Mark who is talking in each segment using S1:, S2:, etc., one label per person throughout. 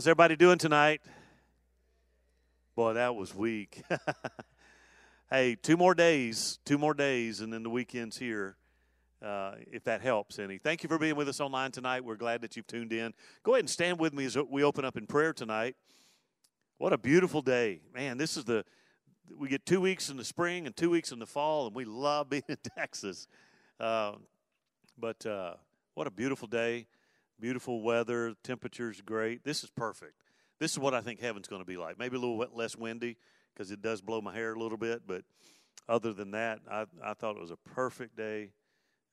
S1: How's everybody doing tonight? Boy, that was weak. hey, two more days, two more days, and then the weekend's here. Uh, if that helps any. Thank you for being with us online tonight. We're glad that you've tuned in. Go ahead and stand with me as we open up in prayer tonight. What a beautiful day. Man, this is the, we get two weeks in the spring and two weeks in the fall, and we love being in Texas. Uh, but uh, what a beautiful day. Beautiful weather, temperature's great. This is perfect. This is what I think heaven's going to be like. Maybe a little less windy because it does blow my hair a little bit, but other than that, I, I thought it was a perfect day.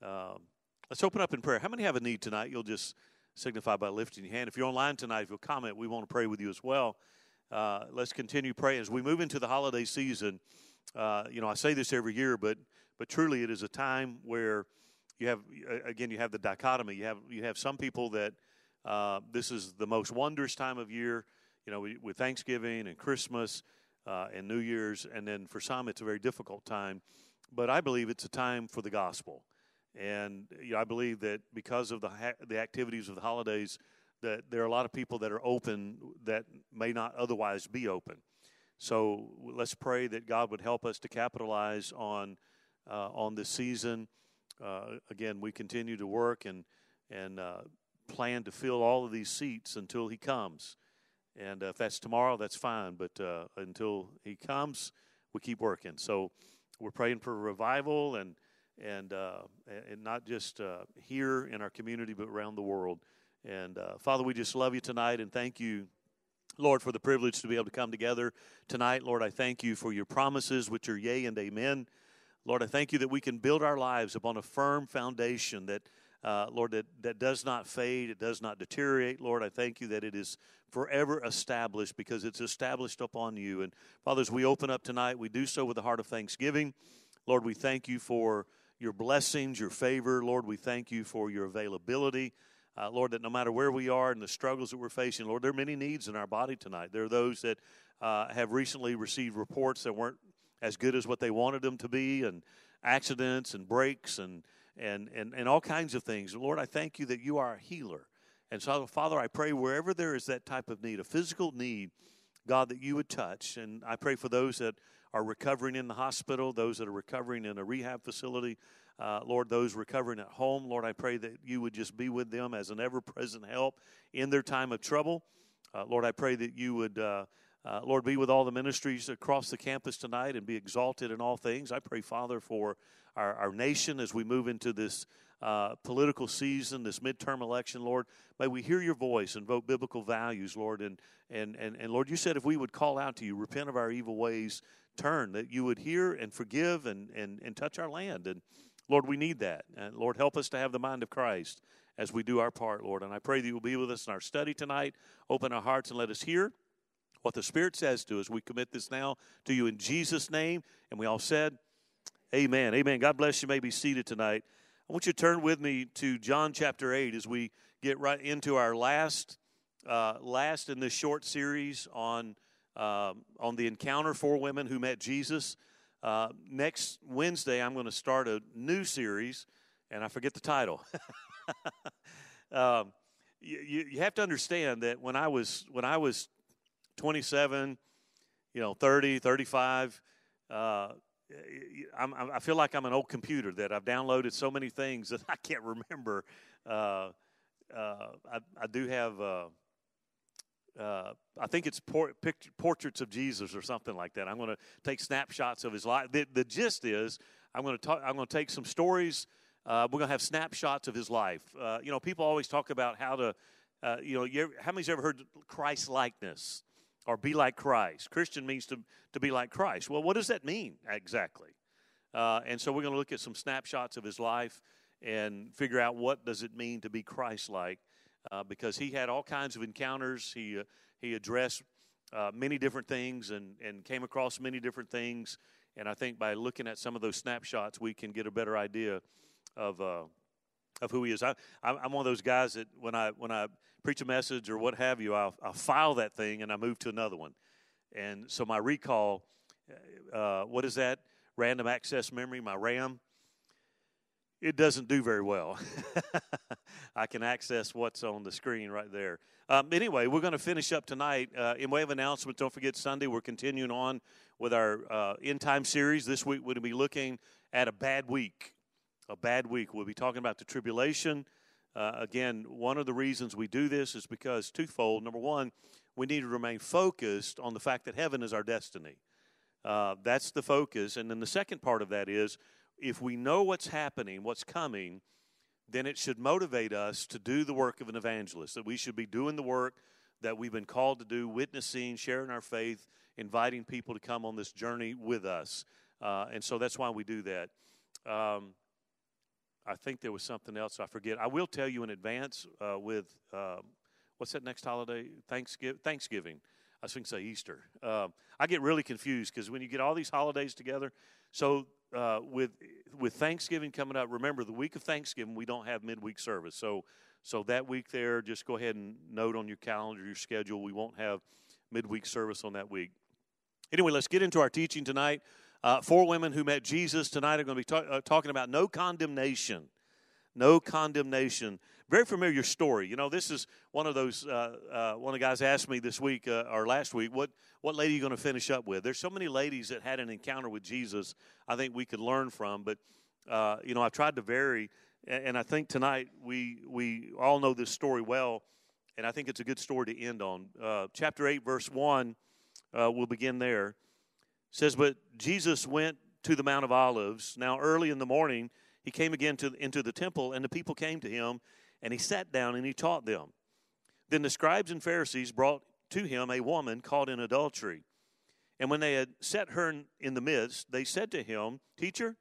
S1: Um, let's open up in prayer. How many have a need tonight? You'll just signify by lifting your hand. If you're online tonight, if you'll comment, we want to pray with you as well. Uh, let's continue praying as we move into the holiday season. Uh, you know, I say this every year, but but truly, it is a time where you have again you have the dichotomy. You have you have some people that uh, this is the most wondrous time of year. You know, with Thanksgiving and Christmas uh, and New Year's, and then for some it's a very difficult time. But I believe it's a time for the gospel, and you know, I believe that because of the ha- the activities of the holidays, that there are a lot of people that are open that may not otherwise be open. So let's pray that God would help us to capitalize on uh, on this season again, we continue to work and and uh, plan to fill all of these seats until he comes. And uh, if that's tomorrow, that's fine. But uh, until he comes, we keep working. So we're praying for revival and and uh, and not just uh, here in our community, but around the world. And Father, we just love you tonight and thank you. Lord, for the privilege to be able to come together tonight. Lord, I thank you for your promises, which are yea and amen. Lord, I thank you that we can build our lives upon a firm foundation that, uh, Lord, that, that does not fade, it does not deteriorate. Lord, I thank you that it is forever established because it's established upon you. And Father, as we open up tonight, we do so with a heart of thanksgiving. Lord, we thank you for your blessings, your favor. Lord, we thank you for your availability. Uh, Lord, that no matter where we are and the struggles that we're facing, Lord, there are many needs in our body tonight. There are those that uh, have recently received reports that weren't as good as what they wanted them to be, and accidents and breaks and and and, and all kinds of things. Lord, I thank you that you are a healer. And so, Father, I pray wherever there is that type of need, a physical need, God, that you would touch. And I pray for those that are recovering in the hospital, those that are recovering in a rehab facility, uh, Lord, those recovering at home. Lord, I pray that you would just be with them as an ever present help in their time of trouble. Uh, Lord, I pray that you would. Uh, uh, Lord, be with all the ministries across the campus tonight and be exalted in all things. I pray, Father, for our, our nation as we move into this uh, political season, this midterm election, Lord. May we hear your voice and vote biblical values, Lord. And, and, and, and Lord, you said if we would call out to you, repent of our evil ways, turn, that you would hear and forgive and, and, and touch our land. And Lord, we need that. And Lord, help us to have the mind of Christ as we do our part, Lord. And I pray that you will be with us in our study tonight. Open our hearts and let us hear what the Spirit says to us. We commit this now to you in Jesus' name. And we all said, Amen. Amen. God bless you. may be seated tonight. I want you to turn with me to John chapter 8 as we get right into our last, uh, last in this short series on, uh, on the encounter for women who met Jesus. Uh, next Wednesday, I'm going to start a new series, and I forget the title. um, you, you have to understand that when I was when I was 27, you know, 30, 35. Uh, I'm, i feel like I'm an old computer that I've downloaded so many things that I can't remember. Uh, uh, I, I, do have, uh, uh, I think it's por- picture, portraits of Jesus or something like that. I'm going to take snapshots of his life. The, the gist is, I'm going to talk. I'm going to take some stories. Uh, we're going to have snapshots of his life. you know, people always talk about how to, you know, you ever, how many's ever heard Christ likeness? Or be like Christ. Christian means to, to be like Christ. Well, what does that mean exactly? Uh, and so we're going to look at some snapshots of his life and figure out what does it mean to be Christ-like, uh, because he had all kinds of encounters. He uh, he addressed uh, many different things and and came across many different things. And I think by looking at some of those snapshots, we can get a better idea of uh, of who he is. I, I'm one of those guys that when I when I preach a message or what have you, I'll, I'll file that thing and I move to another one. And so my recall, uh, what is that? Random access memory, my RAM. it doesn't do very well. I can access what's on the screen right there. Um, anyway, we're going to finish up tonight. Uh, in way of announcements, don't forget Sunday, we're continuing on with our uh, end time series. This week, we're going to be looking at a bad week. A bad week. We'll be talking about the tribulation. Uh, again, one of the reasons we do this is because twofold. Number one, we need to remain focused on the fact that heaven is our destiny. Uh, that's the focus. And then the second part of that is if we know what's happening, what's coming, then it should motivate us to do the work of an evangelist, that we should be doing the work that we've been called to do, witnessing, sharing our faith, inviting people to come on this journey with us. Uh, and so that's why we do that. Um, I think there was something else I forget. I will tell you in advance uh, with uh, what's that next holiday? Thanksgiving. Thanksgiving. I was going to say Easter. Um, I get really confused because when you get all these holidays together, so uh, with with Thanksgiving coming up, remember the week of Thanksgiving we don't have midweek service. So so that week there, just go ahead and note on your calendar, your schedule. We won't have midweek service on that week. Anyway, let's get into our teaching tonight. Uh, four women who met Jesus tonight are going to be talk, uh, talking about no condemnation. No condemnation. Very familiar story. You know, this is one of those. Uh, uh one of the guys asked me this week uh, or last week, "What what lady are you going to finish up with?" There's so many ladies that had an encounter with Jesus. I think we could learn from, but uh, you know, I've tried to vary, and I think tonight we we all know this story well, and I think it's a good story to end on. chapter eight, verse one. we'll begin there says, But Jesus went to the Mount of Olives. Now, early in the morning, he came again to, into the temple, and the people came to him, and he sat down and he taught them. Then the scribes and Pharisees brought to him a woman caught in adultery. And when they had set her in the midst, they said to him, Teacher,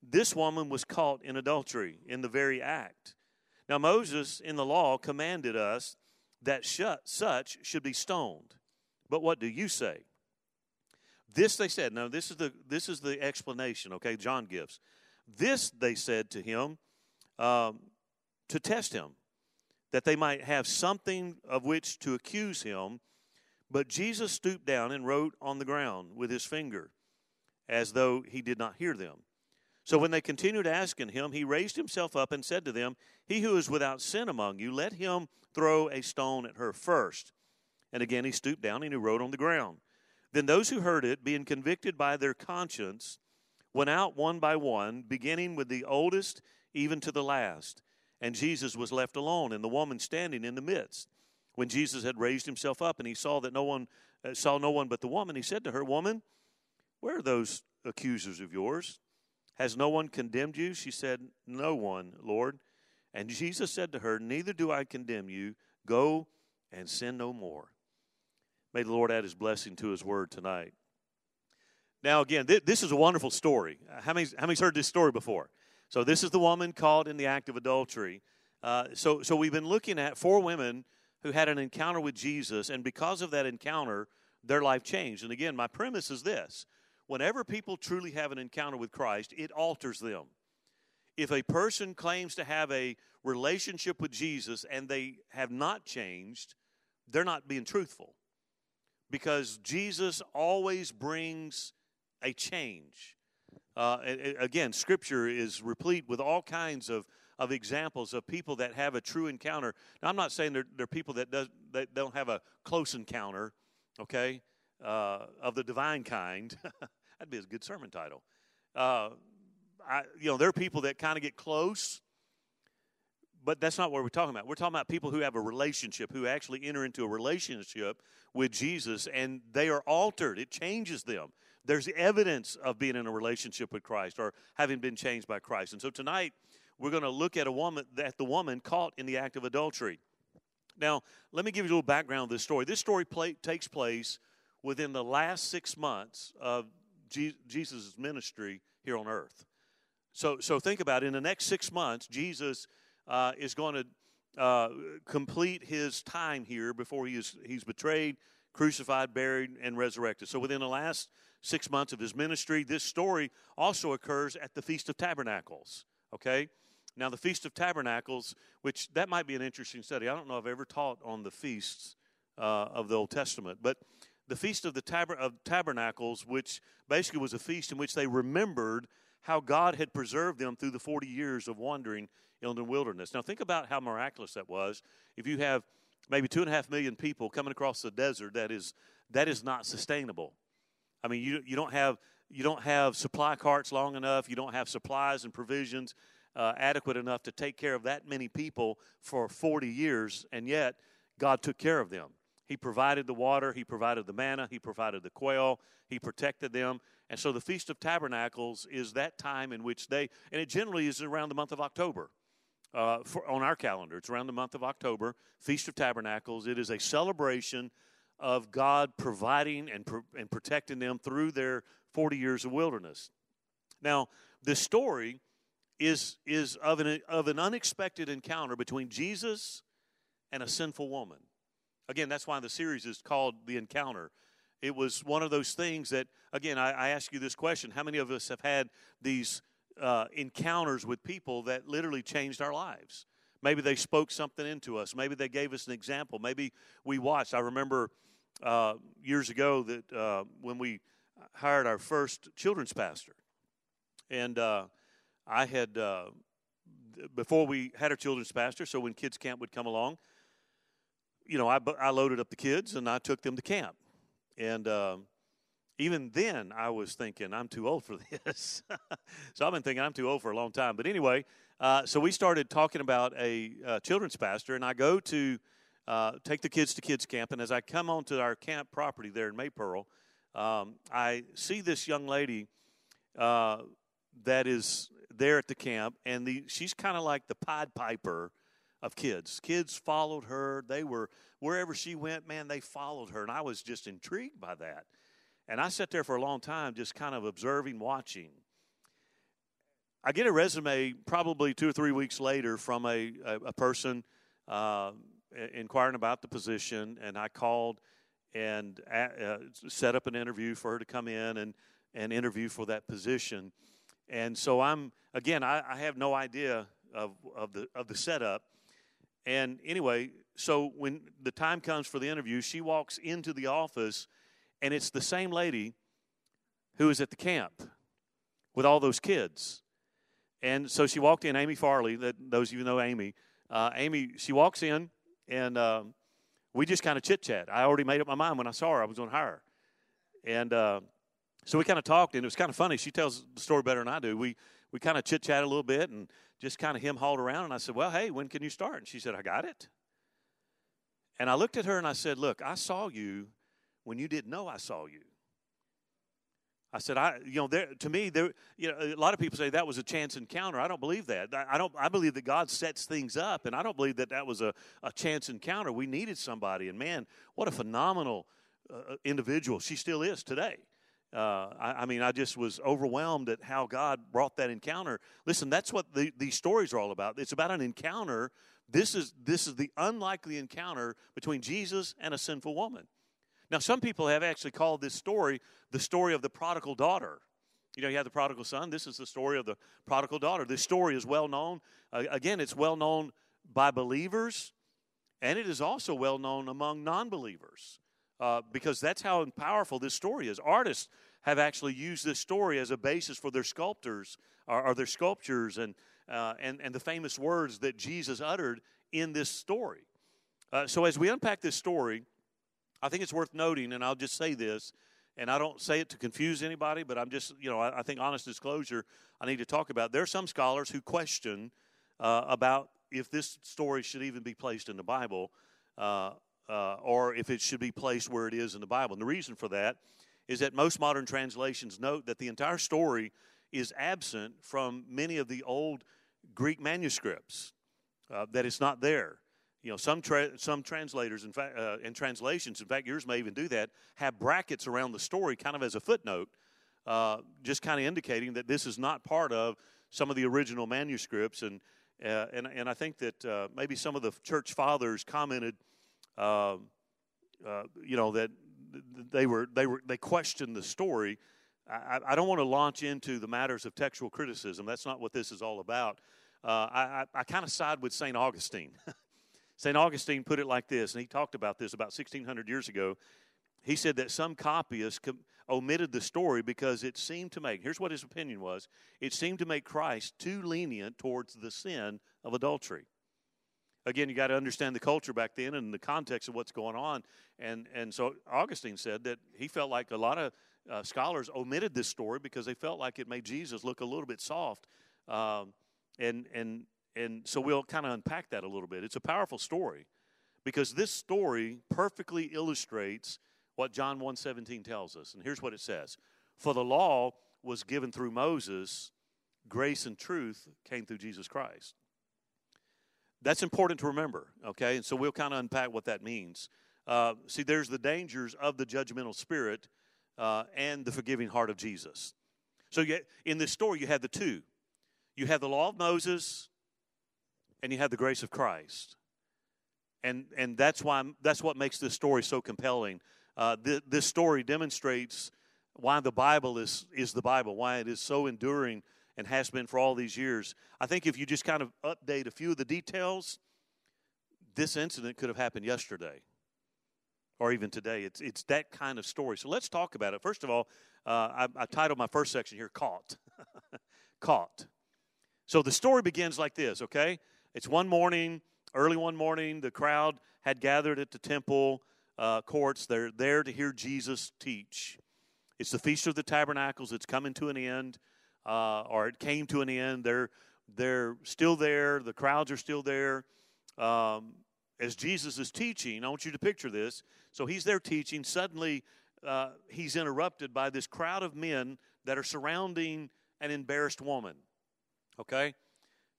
S1: this woman was caught in adultery in the very act. Now, Moses in the law commanded us that such should be stoned. But what do you say? This they said. Now this is the this is the explanation. Okay, John gives. This they said to him um, to test him, that they might have something of which to accuse him. But Jesus stooped down and wrote on the ground with his finger, as though he did not hear them. So when they continued asking him, he raised himself up and said to them, He who is without sin among you, let him throw a stone at her first. And again he stooped down and he wrote on the ground. Then those who heard it, being convicted by their conscience, went out one by one, beginning with the oldest even to the last. And Jesus was left alone, and the woman standing in the midst. When Jesus had raised himself up, and he saw that no one uh, saw no one but the woman, he said to her, "Woman, where are those accusers of yours? Has no one condemned you?" She said, "No one, Lord." And Jesus said to her, Neither do I condemn you. Go and sin no more. May the Lord add his blessing to his word tonight. Now, again, th- this is a wonderful story. Uh, how many, how many's heard this story before? So, this is the woman caught in the act of adultery. Uh, so, so, we've been looking at four women who had an encounter with Jesus, and because of that encounter, their life changed. And again, my premise is this whenever people truly have an encounter with Christ, it alters them. If a person claims to have a relationship with Jesus and they have not changed, they're not being truthful because Jesus always brings a change. Uh, again, Scripture is replete with all kinds of, of examples of people that have a true encounter. Now, I'm not saying they're, they're people that, does, that don't have a close encounter, okay, uh, of the divine kind. That'd be a good sermon title. Uh, I, you know, there are people that kind of get close, but that's not what we're talking about. We're talking about people who have a relationship, who actually enter into a relationship with Jesus, and they are altered. It changes them. There's evidence of being in a relationship with Christ or having been changed by Christ. And so tonight, we're going to look at a woman, at the woman caught in the act of adultery. Now, let me give you a little background of this story. This story play, takes place within the last six months of Jesus' ministry here on earth. So, so think about it. In the next six months, Jesus uh, is going to uh, complete his time here before he is, he's betrayed, crucified, buried, and resurrected. So within the last six months of his ministry, this story also occurs at the Feast of Tabernacles. Okay? Now, the Feast of Tabernacles, which that might be an interesting study. I don't know if I've ever taught on the feasts uh, of the Old Testament, but the Feast of the Tab- of Tabernacles, which basically was a feast in which they remembered how God had preserved them through the 40 years of wandering in the wilderness. Now, think about how miraculous that was. If you have maybe two and a half million people coming across the desert, that is, that is not sustainable. I mean, you, you, don't have, you don't have supply carts long enough, you don't have supplies and provisions uh, adequate enough to take care of that many people for 40 years, and yet God took care of them. He provided the water, He provided the manna, He provided the quail, He protected them. And so the Feast of Tabernacles is that time in which they, and it generally is around the month of October. Uh, for, on our calendar, it's around the month of October, Feast of Tabernacles. It is a celebration of God providing and, and protecting them through their 40 years of wilderness. Now, this story is, is of, an, of an unexpected encounter between Jesus and a sinful woman. Again, that's why the series is called The Encounter. It was one of those things that, again, I, I ask you this question how many of us have had these uh, encounters with people that literally changed our lives? Maybe they spoke something into us. Maybe they gave us an example. Maybe we watched. I remember uh, years ago that uh, when we hired our first children's pastor, and uh, I had uh, before we had our children's pastor. So when kids camp would come along, you know, I, I loaded up the kids and I took them to camp. And uh, even then, I was thinking, I'm too old for this. so I've been thinking I'm too old for a long time. But anyway, uh, so we started talking about a uh, children's pastor, and I go to uh, take the kids to kids camp. And as I come onto our camp property there in Maypearl, um, I see this young lady uh, that is there at the camp, and the, she's kind of like the Pied Piper of kids. Kids followed her. They were, wherever she went, man, they followed her. And I was just intrigued by that. And I sat there for a long time just kind of observing, watching. I get a resume probably two or three weeks later from a, a, a person uh, inquiring about the position, and I called and uh, set up an interview for her to come in and, and interview for that position. And so I'm, again, I, I have no idea of, of, the, of the setup. And anyway, so when the time comes for the interview, she walks into the office, and it's the same lady who was at the camp with all those kids. And so she walked in, Amy Farley, that those of you know Amy. Uh, Amy, she walks in, and uh, we just kind of chit chat. I already made up my mind when I saw her, I was going to hire her. And uh, so we kind of talked, and it was kind of funny. She tells the story better than I do. We we kind of chit chat a little bit, and just kind of him hauled around. And I said, Well, hey, when can you start? And she said, I got it. And I looked at her and I said, Look, I saw you when you didn't know I saw you. I said, I, you know, there, to me, there, you know, a lot of people say that was a chance encounter. I don't believe that. I don't. I believe that God sets things up, and I don't believe that that was a, a chance encounter. We needed somebody, and man, what a phenomenal uh, individual she still is today. Uh, I, I, mean, I just was overwhelmed at how God brought that encounter. Listen, that's what the, these stories are all about. It's about an encounter. This is this is the unlikely encounter between Jesus and a sinful woman. Now, some people have actually called this story the story of the prodigal daughter. You know, you have the prodigal son. This is the story of the prodigal daughter. This story is well known. Uh, again, it's well known by believers, and it is also well known among non believers uh, because that's how powerful this story is. Artists have actually used this story as a basis for their sculptors or, or their sculptures and, uh, and, and the famous words that Jesus uttered in this story. Uh, so, as we unpack this story, I think it's worth noting, and I'll just say this, and I don't say it to confuse anybody, but I'm just, you know, I, I think honest disclosure I need to talk about. There are some scholars who question uh, about if this story should even be placed in the Bible. Uh, uh, or if it should be placed where it is in the Bible. And the reason for that is that most modern translations note that the entire story is absent from many of the old Greek manuscripts, uh, that it's not there. You know, some tra- some translators, in fact, uh, and translations, in fact, yours may even do that, have brackets around the story, kind of as a footnote, uh, just kind of indicating that this is not part of some of the original manuscripts. And uh, and and I think that uh, maybe some of the church fathers commented uh, uh, you know that they were they were they questioned the story. I, I, don't want to launch into the matters of textual criticism. That's not what this is all about. Uh, I, I, I kind of side with St. Augustine. St. Augustine put it like this, and he talked about this about 1600 years ago. he said that some copyists com- omitted the story because it seemed to make, here's what his opinion was it seemed to make Christ too lenient towards the sin of adultery. Again, you got to understand the culture back then and the context of what's going on. And, and so Augustine said that he felt like a lot of uh, scholars omitted this story because they felt like it made Jesus look a little bit soft. Um, and, and, and so we'll kind of unpack that a little bit. It's a powerful story because this story perfectly illustrates what John 1:17 tells us. And here's what it says. For the law was given through Moses, grace and truth came through Jesus Christ. That's important to remember, okay? And so we'll kind of unpack what that means. Uh, see, there's the dangers of the judgmental spirit uh, and the forgiving heart of Jesus. So you, in this story, you have the two. You have the law of Moses, and you have the grace of Christ. And, and that's, why, that's what makes this story so compelling. Uh, th- this story demonstrates why the Bible is, is the Bible, why it is so enduring and has been for all these years. I think if you just kind of update a few of the details, this incident could have happened yesterday or even today. It's, it's that kind of story. So let's talk about it. First of all, uh, I, I titled my first section here Caught. Caught. So the story begins like this, okay? It's one morning, early one morning, the crowd had gathered at the temple uh, courts. They're there to hear Jesus teach. It's the Feast of the Tabernacles. It's coming to an end, uh, or it came to an end. They're, they're still there. The crowds are still there. Um, as Jesus is teaching, I want you to picture this. So he's there teaching. Suddenly, uh, he's interrupted by this crowd of men that are surrounding an embarrassed woman. Okay?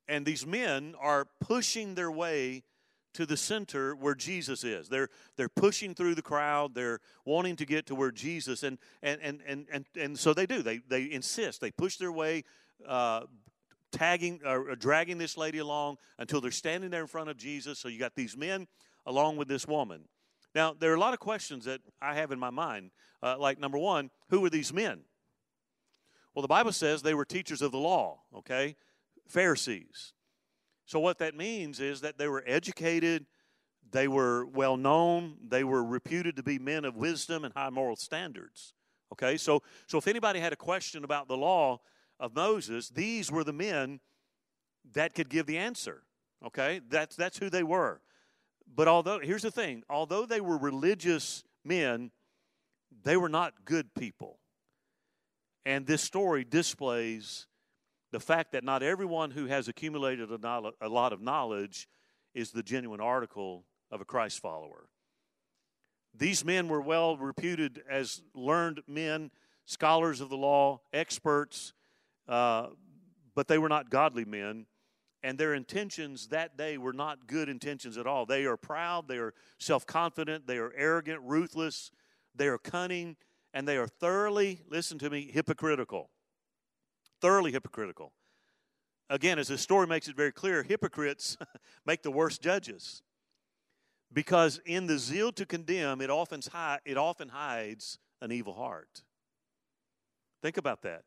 S1: And these men are pushing their way to the center where Jesus is. They're they're pushing through the crowd. They're wanting to get to where Jesus and and and and and, and so they do. They they insist. They push their way, uh, tagging or dragging this lady along until they're standing there in front of Jesus. So you got these men along with this woman. Now there are a lot of questions that I have in my mind. Uh, like number one, who are these men? Well, the Bible says they were teachers of the law. Okay, Pharisees. So, what that means is that they were educated, they were well known, they were reputed to be men of wisdom and high moral standards. Okay, so, so if anybody had a question about the law of Moses, these were the men that could give the answer. Okay, that's, that's who they were. But although, here's the thing although they were religious men, they were not good people. And this story displays the fact that not everyone who has accumulated a, lot of knowledge is the genuine article of a Christ follower. These men were well reputed as learned men, scholars of the law, experts, uh, but they were not godly men. And their intentions that day were not good intentions at all. They are proud, they are self confident, they are arrogant, ruthless, they are cunning, and they are thoroughly, listen to me, hypocritical thoroughly hypocritical. Again, as the story makes it very clear, hypocrites make the worst judges. Because in the zeal to condemn, it often, it often hides an evil heart. Think about that.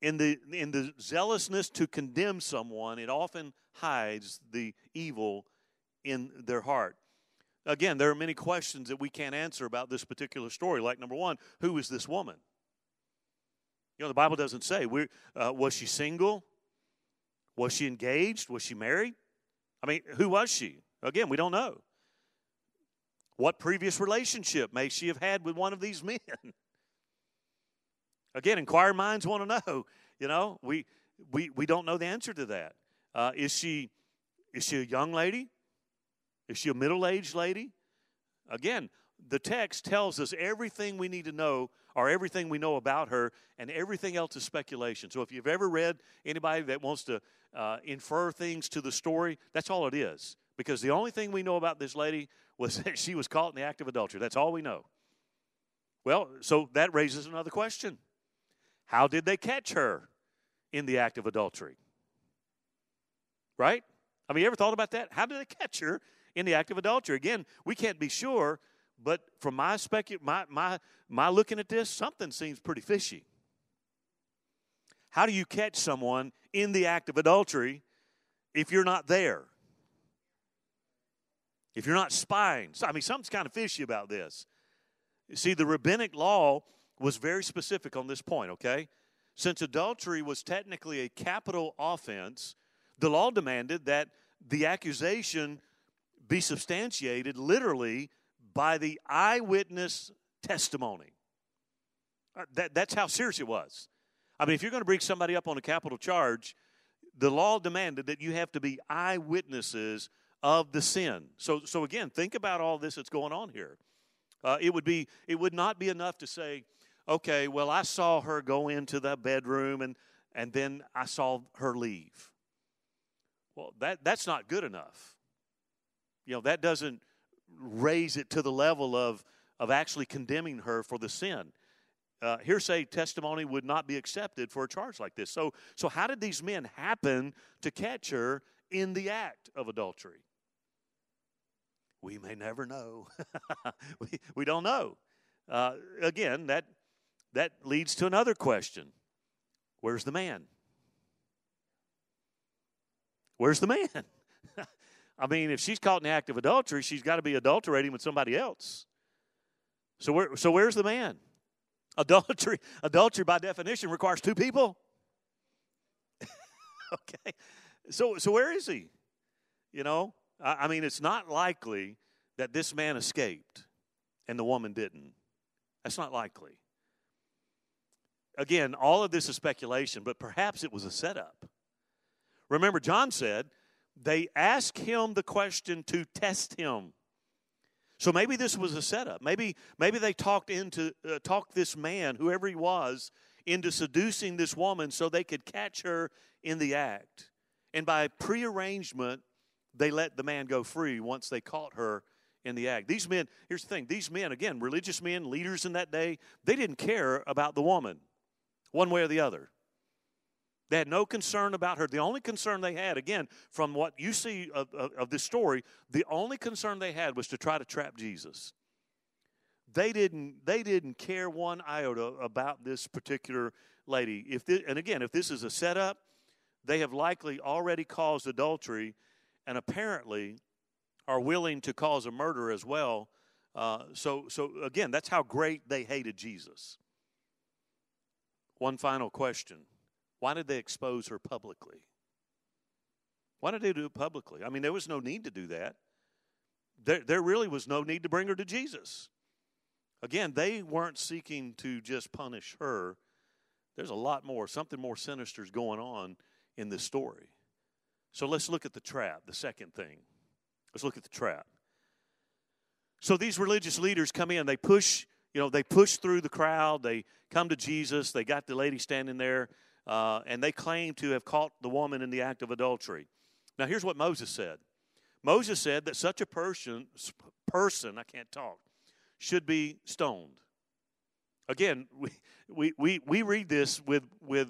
S1: In the, in the zealousness to condemn someone, it often hides the evil in their heart. Again, there are many questions that we can't answer about this particular story. Like, number one, who is this woman? You know, the Bible doesn't say. We, uh, was she single? Was she engaged? Was she married? I mean, who was she? Again, we don't know. What previous relationship may she have had with one of these men? Again, inquiring minds want to know. You know, we we we don't know the answer to that. Uh, is she is she a young lady? Is she a middle aged lady? Again, the text tells us everything we need to know or everything we know about her, and everything else is speculation. So if you've ever read anybody that wants to uh, infer things to the story, that's all it is. Because the only thing we know about this lady was that she was caught in the act of adultery. That's all we know. Well, so that raises another question How did they catch her in the act of adultery? Right? I mean, you ever thought about that? How did they catch her in the act of adultery? Again, we can't be sure but from my specu- my, my, my looking at this, something seems pretty fishy. How do you catch someone in the act of adultery if you're not there? If you're not spying? I mean, something's kind of fishy about this. You see, the rabbinic law was very specific on this point, okay? Since adultery was technically a capital offense, the law demanded that the accusation be substantiated literally by the eyewitness testimony. Uh, that, that's how serious it was. I mean, if you're going to bring somebody up on a capital charge, the law demanded that you have to be eyewitnesses of the sin. So, so again, think about all this that's going on here. Uh, it would be, it would not be enough to say, okay, well, I saw her go into the bedroom and and then I saw her leave. Well, that that's not good enough. You know, that doesn't raise it to the level of of actually condemning her for the sin. Uh, hearsay testimony would not be accepted for a charge like this. So, so how did these men happen to catch her in the act of adultery? We may never know. we, we don't know. Uh, again, that, that leads to another question Where's the man? Where's the man? I mean, if she's caught in the act of adultery, she's got to be adulterating with somebody else. So, where, so where's the man? Adultery, adultery by definition requires two people. okay, so so where is he? You know, I, I mean, it's not likely that this man escaped and the woman didn't. That's not likely. Again, all of this is speculation, but perhaps it was a setup. Remember, John said they ask him the question to test him. So maybe this was a setup. Maybe maybe they talked into uh, talked this man, whoever he was, into seducing this woman so they could catch her in the act. And by prearrangement, they let the man go free once they caught her in the act. These men, here's the thing, these men, again, religious men, leaders in that day, they didn't care about the woman one way or the other. They had no concern about her. The only concern they had, again, from what you see of, of, of, this story, the only concern they had was to try to trap Jesus. They didn't, they didn't care one iota about this particular lady. If this, and again, if this is a setup, they have likely already caused adultery and apparently are willing to cause a murder as well. Uh, so, so again, that's how great they hated Jesus. One final question Why did they expose her publicly? Why did they do it publicly? I mean, there was no need to do that. There, there really was no need to bring her to Jesus. Again, they weren't seeking to just punish her. There's a lot more, something more sinister is going on in this story. So let's look at the trap, the second thing. Let's look at the trap. So these religious leaders come in, they push you know, they push through the crowd. They come to Jesus. They got the lady standing there, uh, and they claim to have caught the woman in the act of adultery. Now, here's what Moses said Moses said that such a person, person, I can't talk, should be stoned. Again, we, we, we, we read this with, with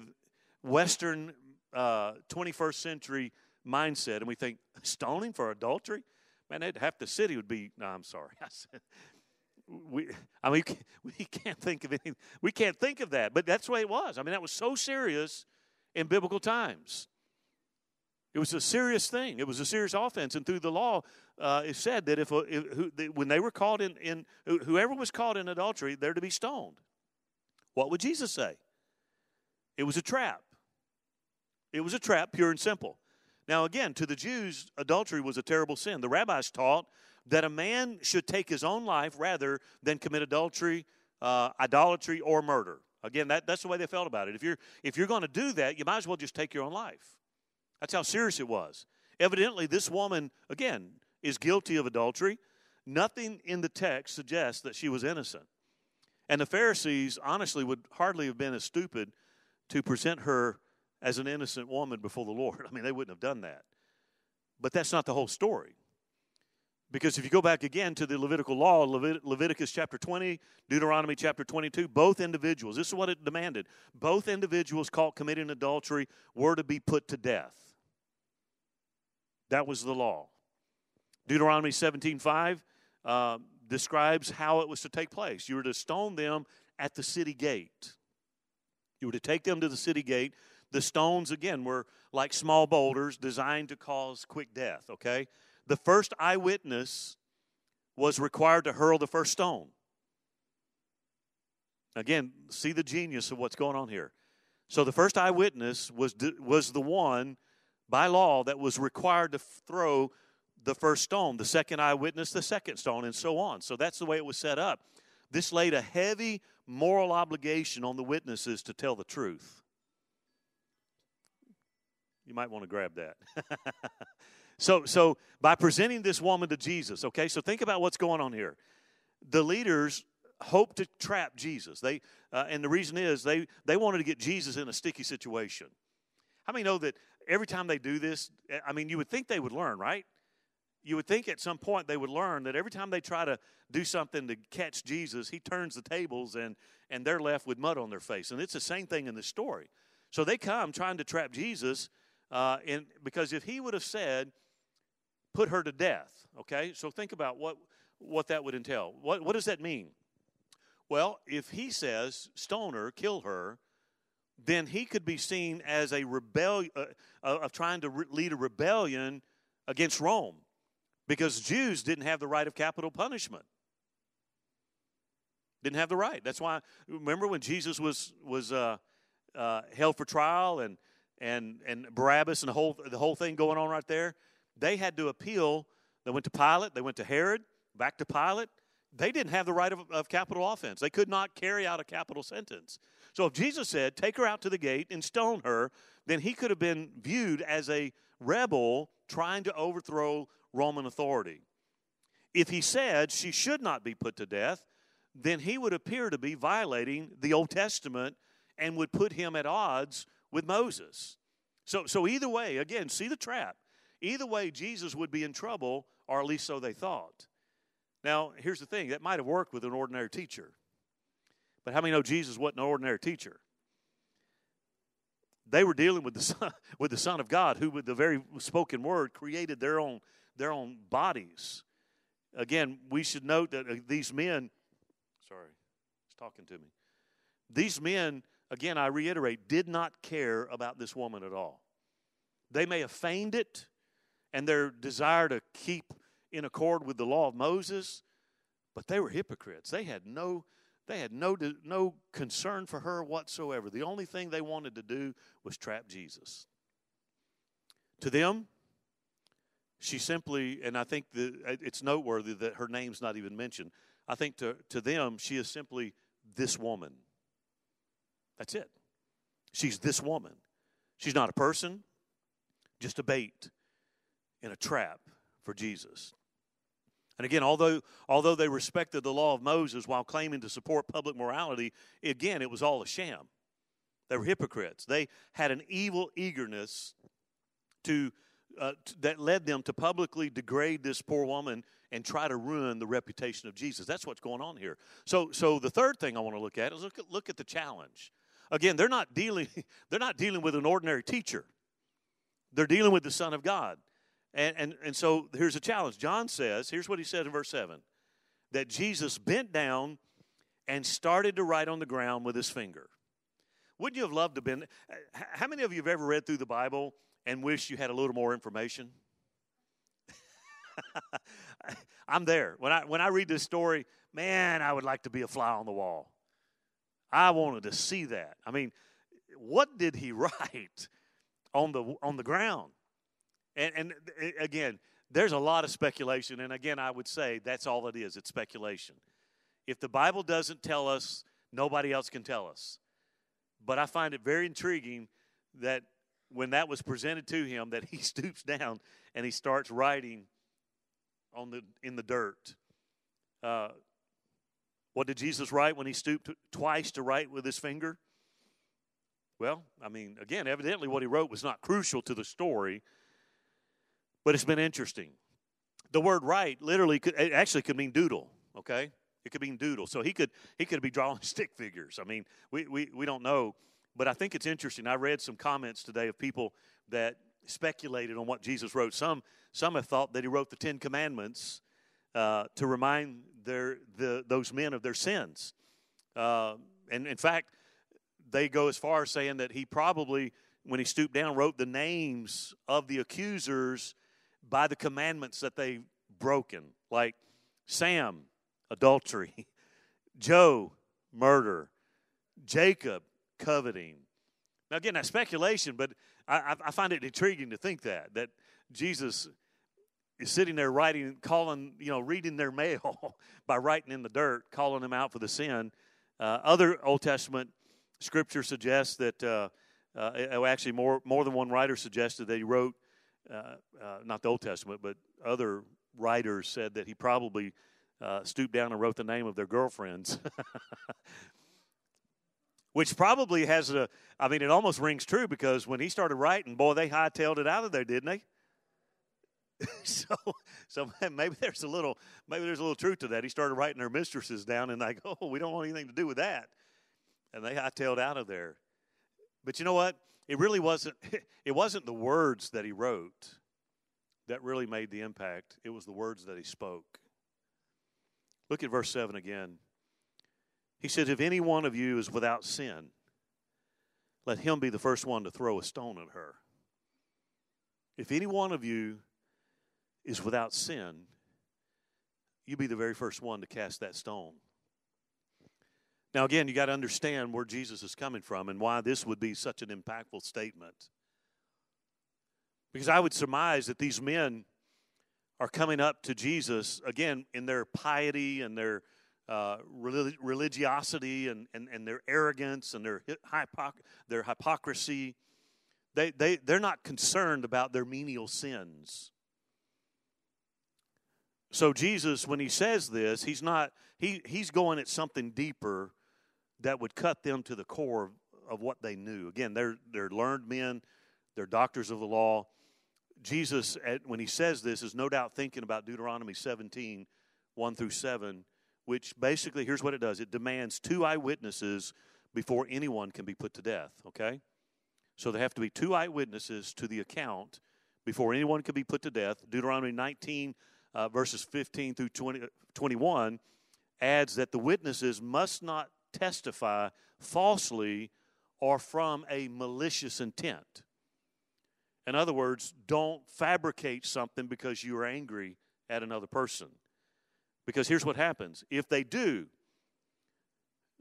S1: Western uh, 21st century mindset, and we think, stoning for adultery? Man, half the city would be, no, I'm sorry. We, I mean, we can't think of anything. We can't think of that, but that's the way it was. I mean, that was so serious in biblical times. It was a serious thing. It was a serious offense, and through the law, uh, it said that if, if who, when they were caught in, in whoever was caught in adultery, they're to be stoned. What would Jesus say? It was a trap. It was a trap, pure and simple. Now, again, to the Jews, adultery was a terrible sin. The rabbis taught that a man should take his own life rather than commit adultery, uh, idolatry, or murder. Again, that, that's the way they felt about it. If you're, if you're going to do that, you might as well just take your own life. That's how serious it was. Evidently, this woman, again, is guilty of adultery. Nothing in the text suggests that she was innocent. And the Pharisees, honestly, would hardly have been as stupid to present her as an innocent woman before the Lord. I mean, they wouldn't have done that. But that's not the whole story. Because if you go back again to the Levitical law, Levit- Leviticus chapter 20, Deuteronomy chapter 22, both individuals, this is what it demanded. Both individuals caught committing adultery were to be put to death. That was the law. Deuteronomy 17 5 uh, describes how it was to take place. You were to stone them at the city gate. You were to take them to the city gate. The stones, again, were like small boulders designed to cause quick death, okay? The first eyewitness was required to hurl the first stone. Again, see the genius of what's going on here. So the first eyewitness was was the one by law that was required to throw the first stone, the second eyewitness the second stone and so on. So that's the way it was set up. This laid a heavy moral obligation on the witnesses to tell the truth. You might want to grab that. so, so by presenting this woman to Jesus, okay, so think about what's going on here. The leaders hope to trap Jesus. They, uh, and the reason is they, they wanted to get Jesus in a sticky situation. How many know that every time they do this, I mean, you would think they would learn, right? You would think at some point they would learn that every time they try to do something to catch Jesus, he turns the tables and, and they're left with mud on their face. And it's the same thing in the story. So they come trying to trap Jesus, uh, in, because if he would have said, put her to death, okay? So think about what, what that would entail. What, what does that mean? Well, if he says, stone her, kill her, then he could be seen as a rebellion, uh, uh, of trying to re- lead a rebellion against Rome because Jews didn't have the right of capital punishment. Didn't have the right. That's why, remember when Jesus was, was uh, uh, held for trial and, and, and Barabbas and the whole, the whole thing going on right there? They had to appeal. They went to Pilate, they went to Herod, back to Pilate. They didn't have the right of, of capital offense. They could not carry out a capital sentence. So if Jesus said, Take her out to the gate and stone her, then he could have been viewed as a rebel trying to overthrow Roman authority. If he said she should not be put to death, then he would appear to be violating the Old Testament and would put him at odds with Moses. So, so either way, again, see the trap. Either way, Jesus would be in trouble, or at least so they thought. Now, here's the thing that might have worked with an ordinary teacher. But how many know Jesus wasn't an ordinary teacher? They were dealing with the Son, with the Son of God, who, with the very spoken word, created their own, their own bodies. Again, we should note that uh, these men, sorry, he's talking to me. These men, again, I reiterate, did not care about this woman at all. They may have feigned it and their desire to keep in accord with the law of Moses, but they were hypocrites. They had no they had no, no concern for her whatsoever. The only thing they wanted to do was trap Jesus. To them, she simply, and I think that it's noteworthy that her name's not even mentioned. I think to, to them, she is simply this woman. That's it. She's this woman. She's not a person, just a bait in a trap for Jesus. And again, although, although they respected the law of Moses while claiming to support public morality, again, it was all a sham. They were hypocrites. They had an evil eagerness to, uh, that led them to publicly degrade this poor woman and try to ruin the reputation of Jesus. That's what's going on here. So, so the third thing I want to look at is look at, look at the challenge. Again, they're not dealing they're not dealing with an ordinary teacher. They're dealing with the Son of God. And, and, and so here's a challenge. John says, here's what he said in verse 7 that Jesus bent down and started to write on the ground with his finger. Wouldn't you have loved to have been? How many of you have ever read through the Bible and wish you had a little more information? I'm there. When I when I read this story, man, I would like to be a fly on the wall. I wanted to see that. I mean, what did he write on the on the ground? And, and again, there's a lot of speculation. And again, I would say that's all it is it's speculation. If the Bible doesn't tell us, nobody else can tell us. But I find it very intriguing that when that was presented to him, that he stoops down and he starts writing on the in the dirt. Uh, what did Jesus write when he stooped twice to write with his finger? Well, I mean, again, evidently what he wrote was not crucial to the story, but it's been interesting. The word write literally could it actually could mean doodle, okay? It could mean doodle. So he could he could be drawing stick figures. I mean, we, we, we don't know. But I think it's interesting. I read some comments today of people that speculated on what Jesus wrote. Some some have thought that he wrote the Ten Commandments uh, to remind their the those men of their sins. Uh, and in fact, they go as far as saying that he probably, when he stooped down, wrote the names of the accusers by the commandments that they've broken, like Sam, adultery, Joe, murder, Jacob coveting. Now, again, that's speculation, but I, I find it intriguing to think that, that Jesus is sitting there writing, calling, you know, reading their mail by writing in the dirt, calling them out for the sin. Uh, other Old Testament scripture suggests that, uh, uh, actually, more, more than one writer suggested that he wrote, uh, uh, not the Old Testament, but other writers said that he probably uh, stooped down and wrote the name of their girlfriends. Which probably has a, I mean, it almost rings true because when he started writing, boy, they hightailed it out of there, didn't they? so, so maybe there's a little, maybe there's a little truth to that. He started writing their mistresses down, and like, oh, we don't want anything to do with that, and they hightailed out of there. But you know what? It really wasn't. It wasn't the words that he wrote that really made the impact. It was the words that he spoke. Look at verse seven again. He said, "If any one of you is without sin, let him be the first one to throw a stone at her." If any one of you is without sin, you be the very first one to cast that stone. Now, again, you got to understand where Jesus is coming from and why this would be such an impactful statement. Because I would surmise that these men are coming up to Jesus, again, in their piety and their uh, religiosity and, and, and their arrogance and their, their hypocrisy. They, they, they're not concerned about their menial sins. So Jesus, when he says this, he's not he he's going at something deeper that would cut them to the core of, of what they knew. Again, they're they're learned men, they're doctors of the law. Jesus, when he says this, is no doubt thinking about Deuteronomy 17, 1 through 7, which basically, here's what it does it demands two eyewitnesses before anyone can be put to death, okay? So there have to be two eyewitnesses to the account before anyone can be put to death. Deuteronomy 19, uh, verses 15 through 20, 21 adds that the witnesses must not testify falsely or from a malicious intent. In other words, don't fabricate something because you're angry at another person. Because here's what happens if they do,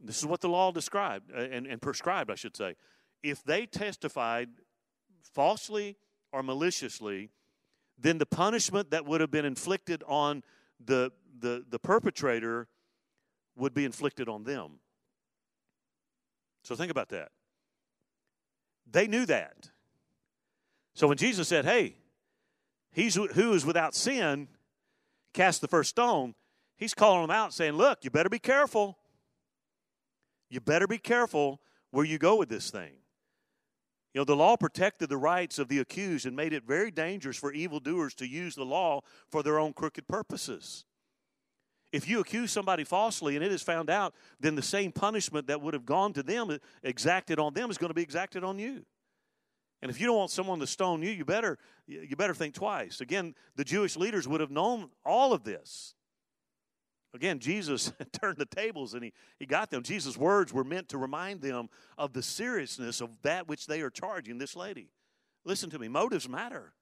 S1: this is what the law described uh, and, and prescribed, I should say. If they testified falsely or maliciously, then the punishment that would have been inflicted on the, the, the perpetrator would be inflicted on them. So think about that. They knew that. So when Jesus said, Hey, he's who is without sin, cast the first stone, he's calling them out saying, Look, you better be careful. You better be careful where you go with this thing. You know, the law protected the rights of the accused and made it very dangerous for evildoers to use the law for their own crooked purposes. If you accuse somebody falsely and it is found out, then the same punishment that would have gone to them, uh, exacted on them, is going to be exacted on you. And if you don't want someone to stone you, you better you better think twice. Again, the Jewish leaders would have known all of this. Again, Jesus turned the tables and he, he got them. Jesus' words were meant to remind them of the seriousness of that which they are charging this lady. Listen to me, motives matter.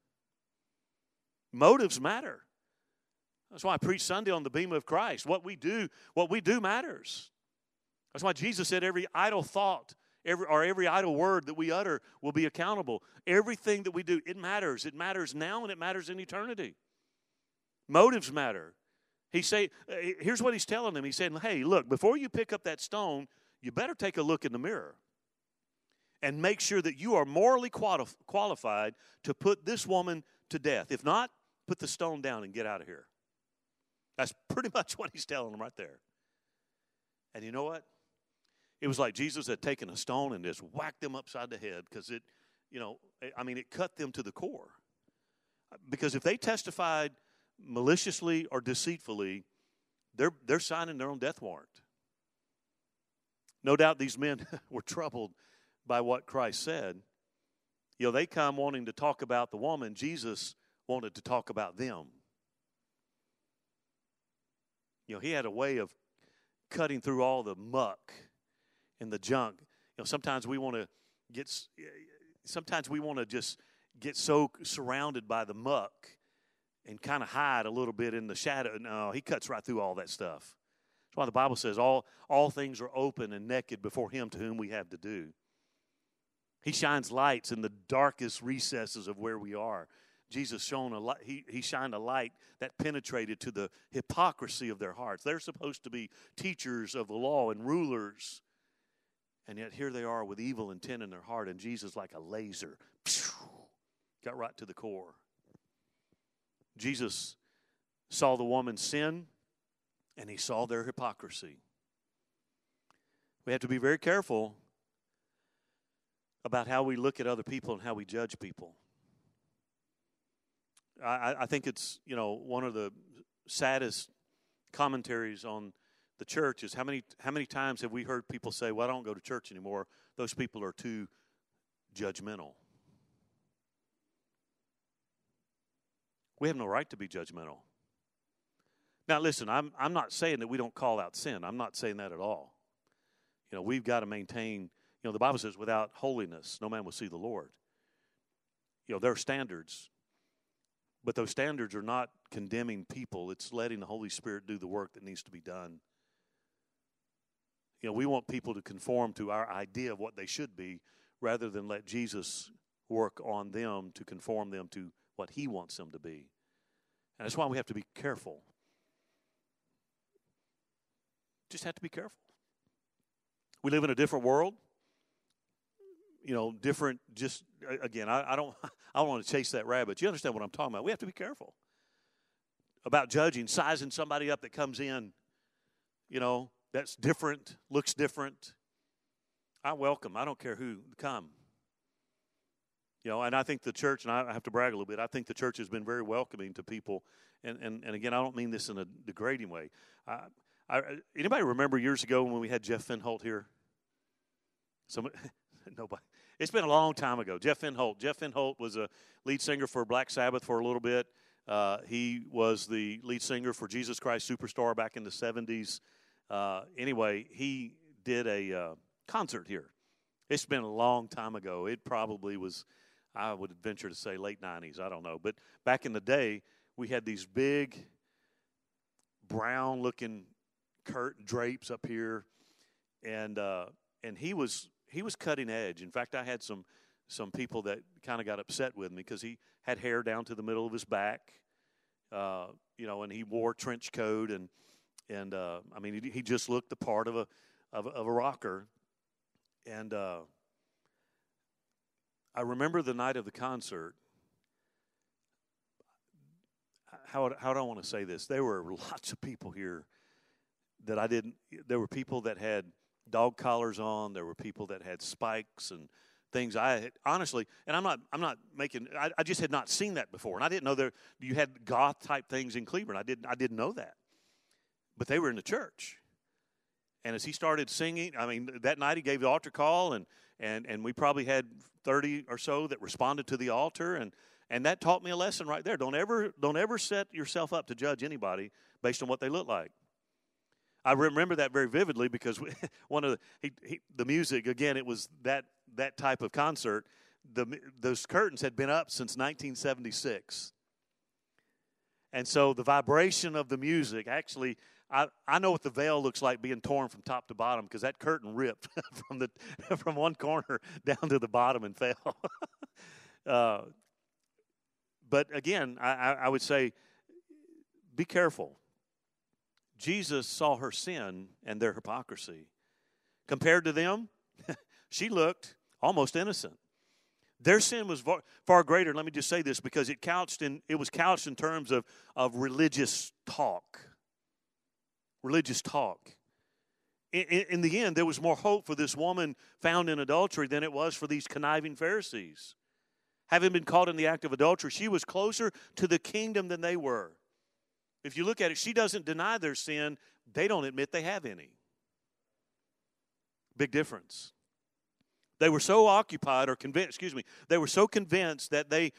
S1: Motives matter. That's why I preach Sunday on the bema of Christ. What we do, what we do matters. That's why Jesus said every idle thought, every or every idle word that we utter will be accountable. Everything that we do, it matters. It matters now and it matters in eternity. Motives matter. He say, uh, here's what he's telling them. He's saying, hey, look, before you pick up that stone, you better take a look in the mirror and make sure that you are morally qualified to put this woman to death. If not, put the stone down and get out of here. That's pretty much what he's telling them right there. And you know what? It was like Jesus had taken a stone and just whacked them upside the head because it, you know, I mean, it cut them to the core. Because if they testified maliciously or deceitfully, they're, they're signing their own death warrant. No doubt these men were troubled by what Christ said. You know, they come wanting to talk about the woman. Jesus wanted to talk about them. You know, he had a way of cutting through all the muck and the junk. You know, sometimes we want to get, sometimes we want to just get so surrounded by the muck and kind of hide a little bit in the shadow. No, he cuts right through all that stuff. That's why the Bible says all, all things are open and naked before Him to whom we have to do. He shines lights in the darkest recesses of where we are. Jesus shone a light, he, he shined a light that penetrated to the hypocrisy of their hearts. They're supposed to be teachers of the law and rulers. And yet here they are with evil intent in their heart, and Jesus, like a laser, got right to the core. Jesus saw the woman's sin and he saw their hypocrisy. We have to be very careful about how we look at other people and how we judge people. I, I think it's, you know, one of the saddest commentaries on the church is how many how many times have we heard people say, "Well, I don't go to church anymore. Those people are too judgmental." We have no right to be judgmental. Now, listen, I'm, I'm not saying that we don't call out sin. I'm not saying that at all. You know, we've got to maintain, you know, the Bible says, without holiness, no man will see the Lord. You know, there are standards, but those standards are not condemning people, it's letting the Holy Spirit do the work that needs to be done. You know, we want people to conform to our idea of what they should be rather than let Jesus work on them to conform them to what He wants them to be. And that's why we have to be careful. Just have to be careful. We live in a different world. You know, different. Just again, I, I don't. I don't want to chase that rabbit. You understand what I'm talking about? We have to be careful about judging, sizing somebody up that comes in. You know, that's different, looks different. I welcome. I don't care who come. You know, and I think the church, and I have to brag a little bit, I think the church has been very welcoming to people. And, and, and again, I don't mean this in a degrading way. I, I, anybody remember years ago when we had Jeff Fenholt here? Some, nobody. It's been a long time ago. Jeff Fenholt. Jeff Fenholt was a lead singer for Black Sabbath for a little bit. Uh, he was the lead singer for Jesus Christ Superstar back in the 70s. Uh, anyway, he did a uh, concert here. It's been a long time ago. It probably was I would venture to say late 90s, I don't know. But back in the day, we had these big brown looking curtain drapes up here and uh, and he was he was cutting edge. In fact, I had some some people that kind of got upset with me because he had hair down to the middle of his back, uh, you know, and he wore trench coat and and uh, I mean he, he, just looked the part of a of, of a rocker, and uh, I remember the night of the concert. How, how do I want to say this? There were lots of people here that I didn't. There were people that had dog collars on. There were people that had spikes and things. I had, honestly, and I'm not. I'm not making. I, I just had not seen that before, and I didn't know there. You had goth type things in Cleveland. I didn't. I didn't know that, but they were in the church. And as he started singing, I mean, that night he gave the altar call, and and and we probably had 30 or so that responded to the altar and and that taught me a lesson right there don't ever don't ever set yourself up to judge anybody based on what they look like i remember that very vividly because one of the he, he, the music again it was that that type of concert the those curtains had been up since 1976 and so the vibration of the music actually I, I know what the veil looks like being torn from top to bottom because that curtain ripped from the from one corner down to the bottom and fell. uh, but again, I, I would say, be careful. Jesus saw her sin and their hypocrisy. Compared to them, she looked almost innocent. Their sin was far, greater. Let me just say this because it couched in it was couched in terms of, of religious talk religious talk. In, in, the end, there was more hope for this woman found in adultery than it was for these conniving Pharisees. Having been caught in the act of adultery, she was closer to the kingdom than they were. If you look at it, she doesn't deny their sin, they don't admit they have any. Big difference. They were so occupied or convinced, excuse me, they were so convinced that they,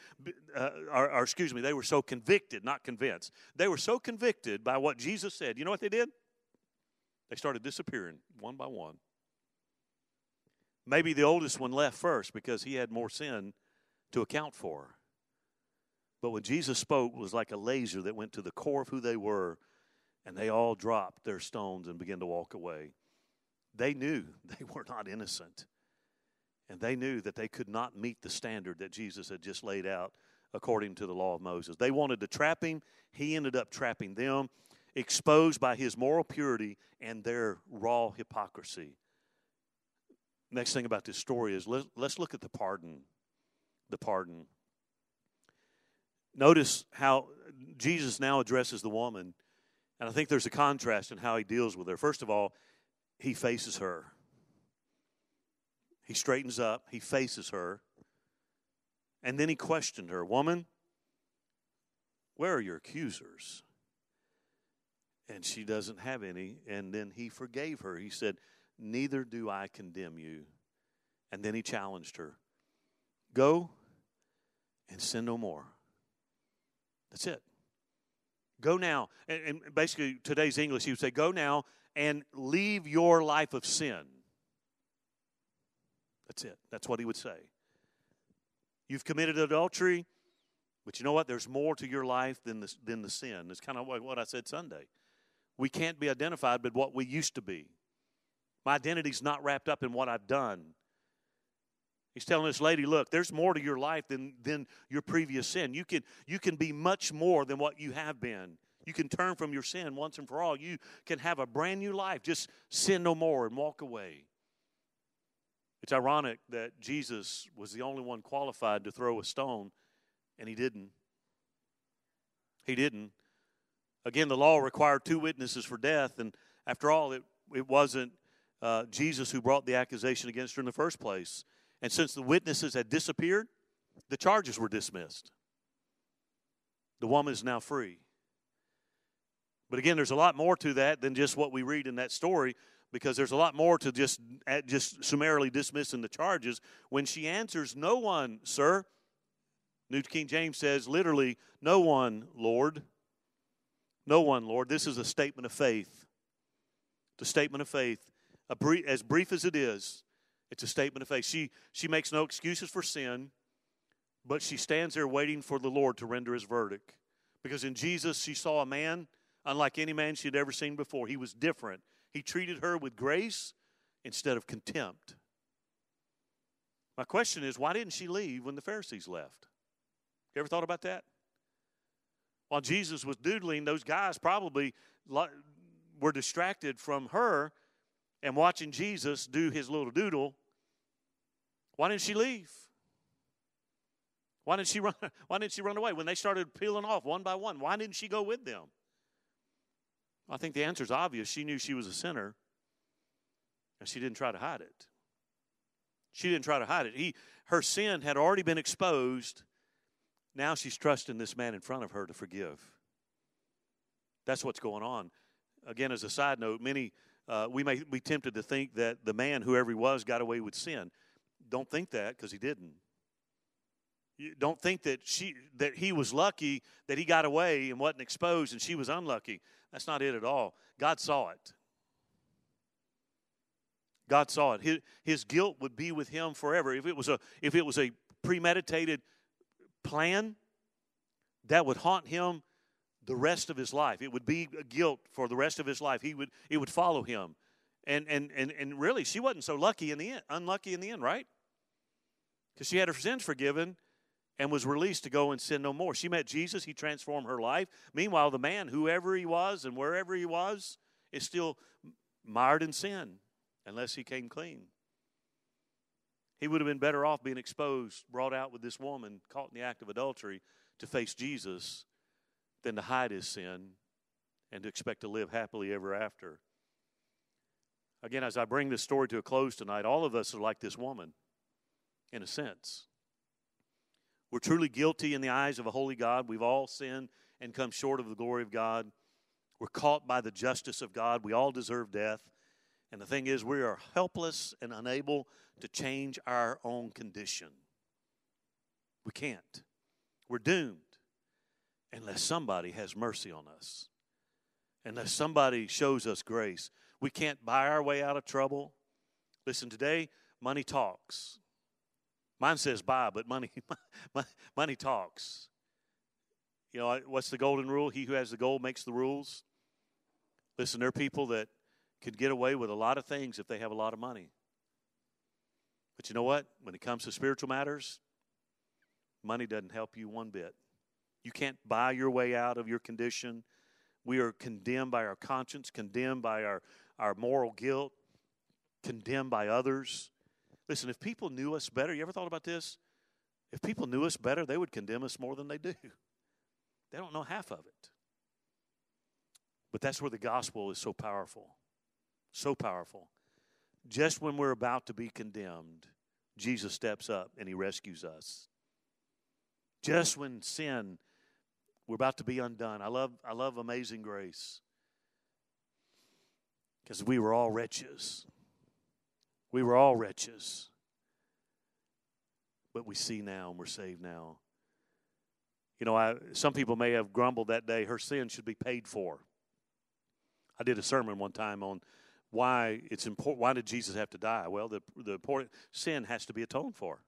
S1: uh, or, or, excuse me, they were so convicted, not convinced. They were so convicted by what Jesus said. You know what they did? They started disappearing one by one. Maybe the oldest one left first because he had more sin to account for. But when Jesus spoke, it was like a laser that went to the core of who they were. And they all dropped their stones and began to walk away. They knew they were not innocent. And they knew that they could not meet the standard that Jesus had just laid out according to the law of Moses. They wanted to trap him. He ended up trapping them, exposed by his moral purity and their raw hypocrisy. Next thing about this story is let, us look at the pardon. The pardon. Notice how Jesus now addresses the woman, and I think there's a contrast in how he deals with her. First of all, he faces her. He straightens up, he faces her, and then he questioned her Woman, where are your accusers? And she doesn't have any. And then he forgave her. He said, Neither do I condemn you. And then he challenged her Go and sin no more. That's it. Go now. And, and basically, today's English, he would say, Go now and leave your life of sin. That's it. That's what he would say. You've committed adultery, but you know what? There's more to your life than the, than the sin. It's kind of like what I said Sunday. We can't be identified with what we used to be. My identity's not wrapped up in what I've done. He's telling this lady, look, there's more to your life than, than your previous sin. You can, you can be much more than what you have been. You can turn from your sin once and for all. You can have a brand new life. Just sin no more and walk away. It's ironic that Jesus was the only one qualified to throw a stone, and he didn't. He didn't. Again, the law required two witnesses for death, and after all, it, it wasn't uh, Jesus who brought the accusation against her in the first place. And since the witnesses had disappeared, the charges were dismissed. The woman is now free. But again, there's a lot more to that than just what we read in that story because there's a lot more to just uh, just summarily dismissing the charges. When she answers, "No one, sir," New King James says literally, "No one, Lord." No one, Lord. This is a statement of faith. the statement of faith. Brief, as brief as it is, it's a statement of faith. She she makes no excuses for sin, but she stands there waiting for the Lord to render his verdict. Because in Jesus, she saw a man unlike any man she'd ever seen before. He was different. He treated her with grace instead of contempt. My question is, why didn't she leave when the Pharisees left? You ever thought about that? While Jesus was doodling, those guys probably were distracted from her and watching Jesus do his little doodle. Why didn't she leave? Why didn't she run? Why didn't she run away when they started peeling off one by one? Why didn't she go with them? I think the answer is obvious. She knew she was a sinner, and she didn't try to hide it. She didn't try to hide it. He, her sin had already been exposed. Now she's trusting this man in front of her to forgive. That's what's going on. Again, as a side note, many uh, we may be tempted to think that the man, whoever he was, got away with sin. Don't think that because he didn't. You don't think that she that he was lucky that he got away and wasn't exposed and she was unlucky. That's not it at all. God saw it. God saw it. His, his guilt would be with him forever. If it was a if it was a premeditated plan, that would haunt him the rest of his life. It would be guilt for the rest of his life. He would it would follow him. And and and and really she wasn't so lucky in the end, unlucky in the end, right? Because she had her sins forgiven and was released to go and sin no more. She met Jesus, he transformed her life. Meanwhile, the man, whoever he was and wherever he was, is still mired in sin unless he came clean. He would have been better off being exposed, brought out with this woman caught in the act of adultery to face Jesus than to hide his sin and to expect to live happily ever after. Again, as I bring this story to a close tonight, all of us are like this woman, in a sense. We're truly guilty in the eyes of a holy God. We've all sinned and come short of the glory of God. We're caught by the justice of God. We all deserve death. And the thing is, we are helpless and unable to change our own condition. We can't. We're doomed unless somebody has mercy on us, unless somebody shows us grace. We can't buy our way out of trouble. Listen, today, money talks. Mine says buy, but money, money talks. You know, what's the golden rule? He who has the gold makes the rules. Listen, there are people that could get away with a lot of things if they have a lot of money. But you know what? When it comes to spiritual matters, money doesn't help you one bit. You can't buy your way out of your condition. We are condemned by our conscience, condemned by our, our moral guilt, condemned by others. Listen, if people knew us better, you ever thought about this? If people knew us better, they would condemn us more than they do. They don't know half of it. But that's where the gospel is so powerful. So powerful. Just when we're about to be condemned, Jesus steps up and he rescues us. Just when sin, we're about to be undone. I love, I love amazing grace. Because we were all wretches. We were all wretches. But we see now and we're saved now. You know, I, some people may have grumbled that day, her sin should be paid for. I did a sermon one time on why it's important. Why did Jesus have to die? Well, the the important sin has to be atoned for.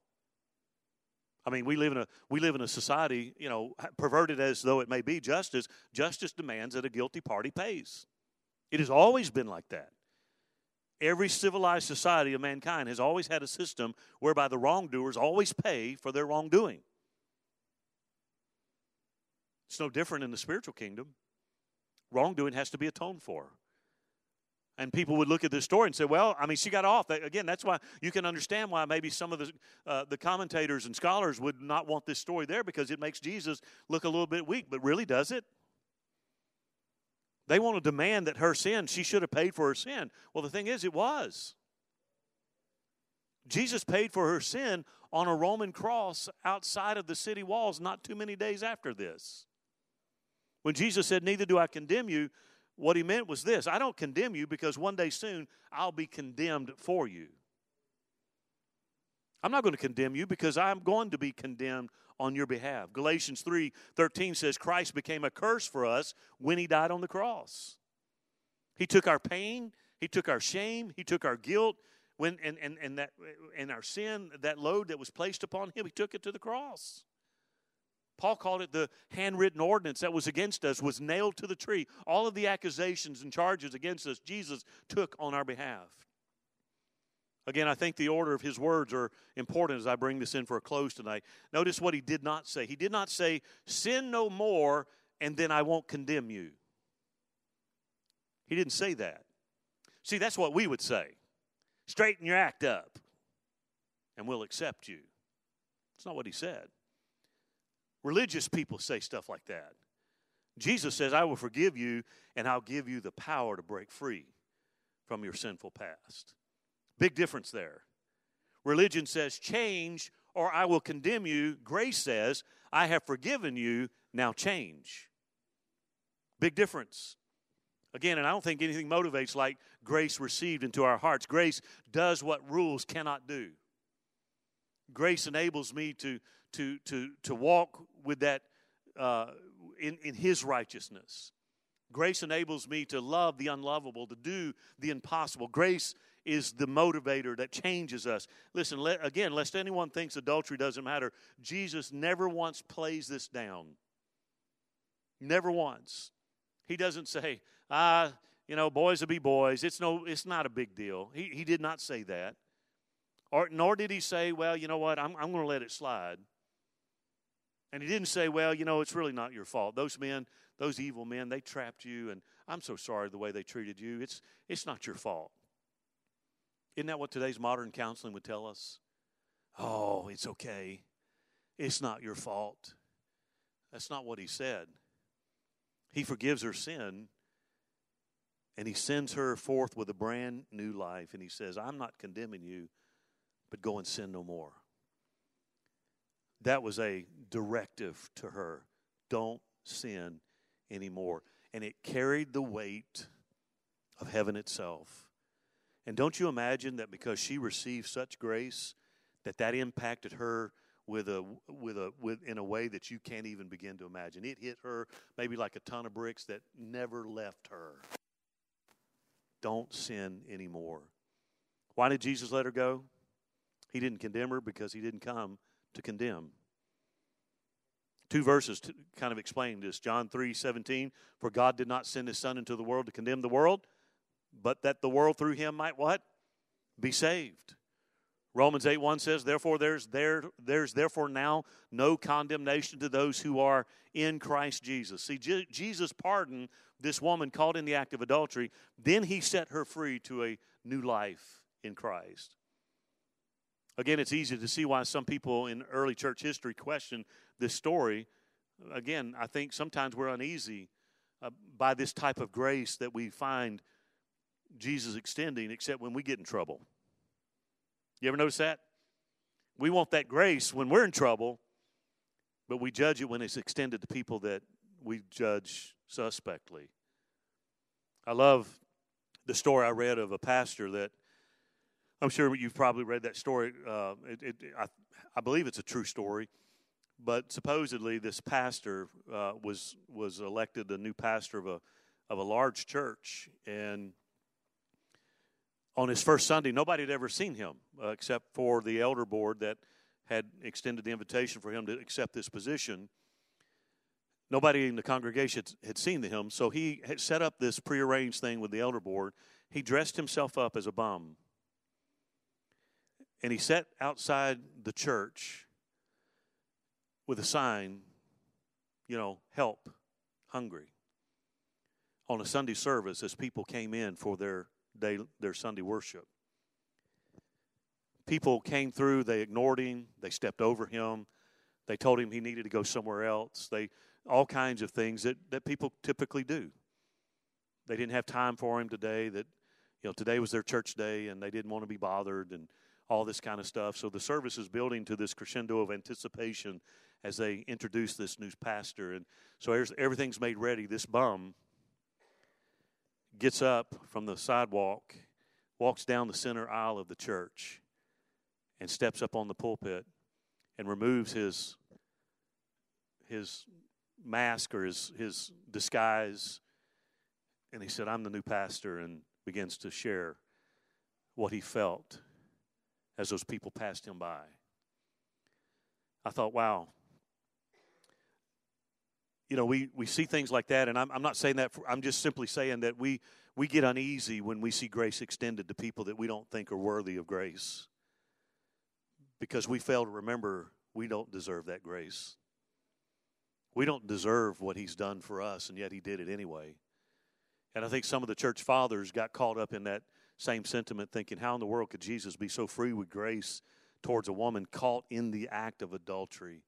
S1: I mean, we live in a we live in a society, you know, perverted as though it may be justice. Justice demands that a guilty party pays. It has always been like that. Every civilized society of mankind has always had a system whereby the wrongdoers always pay for their wrongdoing. It's no different in the spiritual kingdom. Wrongdoing has to be atoned for. And people would look at this story and say, well, I mean, she got off. Again, that's why you can understand why maybe some of the, uh, the commentators and scholars would not want this story there because it makes Jesus look a little bit weak. But really, does it? They want to demand that her sin, she should have paid for her sin. Well, the thing is, it was. Jesus paid for her sin on a Roman cross outside of the city walls not too many days after this. When Jesus said, Neither do I condemn you, what he meant was this I don't condemn you because one day soon I'll be condemned for you. I'm not going to condemn you because I'm going to be condemned on your behalf. Galatians 3 13 says, Christ became a curse for us when he died on the cross. He took our pain, he took our shame, he took our guilt, when and, and, and that and our sin, that load that was placed upon him, he took it to the cross. Paul called it the handwritten ordinance that was against us, was nailed to the tree. All of the accusations and charges against us, Jesus took on our behalf. Again, I think the order of his words are important as I bring this in for a close tonight. Notice what he did not say. He did not say, Sin no more, and then I won't condemn you. He didn't say that. See, that's what we would say straighten your act up, and we'll accept you. It's not what he said. Religious people say stuff like that. Jesus says, I will forgive you and I'll give you the power to break free from your sinful past. Big difference there. Religion says, change or I will condemn you. Grace says, I have forgiven you, now change. Big difference. Again, and I don't think anything motivates like grace received into our hearts. Grace does what rules cannot do. Grace enables me to, to, to, to walk with that uh, in, in His righteousness. Grace enables me to love the unlovable, to do the impossible. Grace is the motivator that changes us. Listen, let, again, lest anyone thinks adultery doesn't matter, Jesus never once plays this down. Never once. He doesn't say, ah, you know, boys will be boys. It's no, it's not a big deal. He, he did not say that. Or, nor did he say, well, you know what, I'm, I'm going to let it slide. And he didn't say, well, you know, it's really not your fault. Those men, those evil men, they trapped you, and I'm so sorry the way they treated you. It's, it's not your fault. Isn't that what today's modern counseling would tell us? Oh, it's okay. It's not your fault. That's not what he said. He forgives her sin, and he sends her forth with a brand new life. And he says, I'm not condemning you, but go and sin no more. That was a directive to her. Don't sin anymore. And it carried the weight of heaven itself. And don't you imagine that because she received such grace, that that impacted her with a with a with in a way that you can't even begin to imagine. It hit her maybe like a ton of bricks that never left her. Don't sin anymore. Why did Jesus let her go? He didn't condemn her because he didn't come to condemn. Two verses to kind of explain this. John 3 17, for God did not send his Son into the world to condemn the world, but that the world through him might what? Be saved. Romans 8 1 says, Therefore, there's, there, there's therefore now no condemnation to those who are in Christ Jesus. See, Je- Jesus pardoned this woman caught in the act of adultery. Then he set her free to a new life in Christ. Again, it's easy to see why some people in early church history question this story. Again, I think sometimes we're uneasy uh, by this type of grace that we find Jesus extending, except when we get in trouble. You ever notice that? We want that grace when we're in trouble, but we judge it when it's extended to people that we judge suspectly. I love the story I read of a pastor that I'm sure you've probably read that story. Uh, it, it, I, I, believe it's a true story, but supposedly this pastor uh, was was elected the new pastor of a of a large church, and on his first Sunday, nobody had ever seen him uh, except for the elder board that had extended the invitation for him to accept this position. Nobody in the congregation had seen him, so he had set up this prearranged thing with the elder board. He dressed himself up as a bum. And he sat outside the church with a sign, you know, help, hungry, on a Sunday service as people came in for their day, their Sunday worship. People came through, they ignored him, they stepped over him, they told him he needed to go somewhere else. They all kinds of things that, that people typically do. They didn't have time for him today, that you know, today was their church day and they didn't want to be bothered and all this kind of stuff. So the service is building to this crescendo of anticipation as they introduce this new pastor. And so everything's made ready. This bum gets up from the sidewalk, walks down the center aisle of the church, and steps up on the pulpit and removes his his mask or his his disguise. And he said i'm the new pastor and begins to share what he felt as those people passed him by. I thought wow you know, we, we see things like that, and I'm, I'm not saying that, for, I'm just simply saying that we, we get uneasy when we see grace extended to people that we don't think are worthy of grace because we fail to remember we don't deserve that grace. We don't deserve what He's done for us, and yet He did it anyway. And I think some of the church fathers got caught up in that same sentiment, thinking, how in the world could Jesus be so free with grace towards a woman caught in the act of adultery?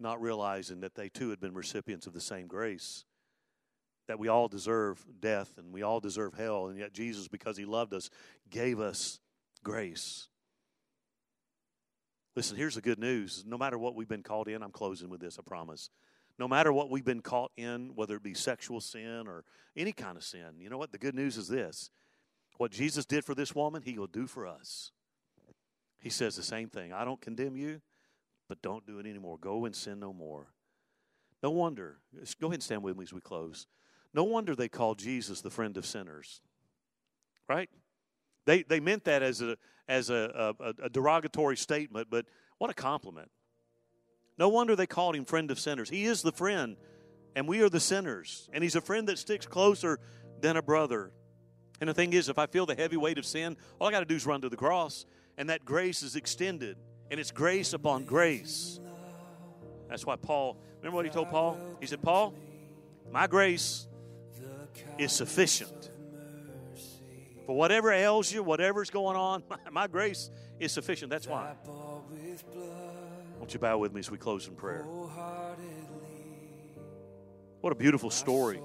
S1: Not realizing that they too had been recipients of the same grace. That we all deserve death and we all deserve hell, and yet Jesus, because He loved us, gave us grace. Listen, here's the good news. No matter what we've been caught in, I'm closing with this, I promise. No matter what we've been caught in, whether it be sexual sin or any kind of sin, you know what? The good news is this what Jesus did for this woman, He will do for us. He says the same thing I don't condemn you, but don't do it anymore. Go and sin no more. No wonder, go ahead and stand with me as we close. No wonder they called Jesus the friend of sinners, right? They, they meant that as, a, as a, a, a derogatory statement, but what a compliment. No wonder they called him friend of sinners. He is the friend, and we are the sinners. And he's a friend that sticks closer than a brother. And the thing is, if I feel the heavy weight of sin, all I got to do is run to the cross, and that grace is extended and it's grace upon grace. That's why Paul, remember what he told Paul? He said, Paul, my grace is sufficient. For whatever ails you, whatever's going on, my, grace is sufficient. That's why. Won't you bow with me as we close in prayer? What a beautiful story.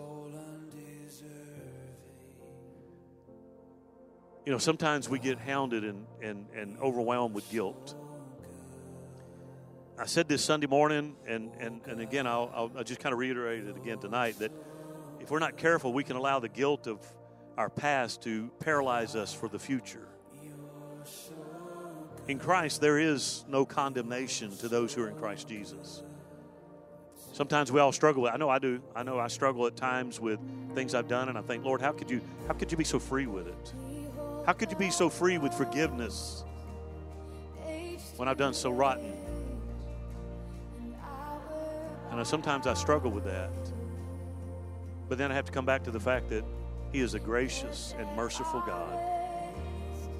S1: You know, sometimes we get hounded and, and, and overwhelmed with guilt. I said this Sunday morning, and, and, and again, I'll, I'll, I'll just kind of reiterate it again tonight that if we're not careful, we can allow the guilt of our past to paralyze us for the future. In Christ, there is no condemnation to those who are in Christ Jesus. Sometimes we all struggle with. I know I do. I know I struggle at times with things I've done, and I think, Lord, how could you? How could you be so free with it? How could you be so free with forgiveness when I've done so rotten? And sometimes I struggle with that. But then I have to come back to the fact that He is a gracious and merciful God.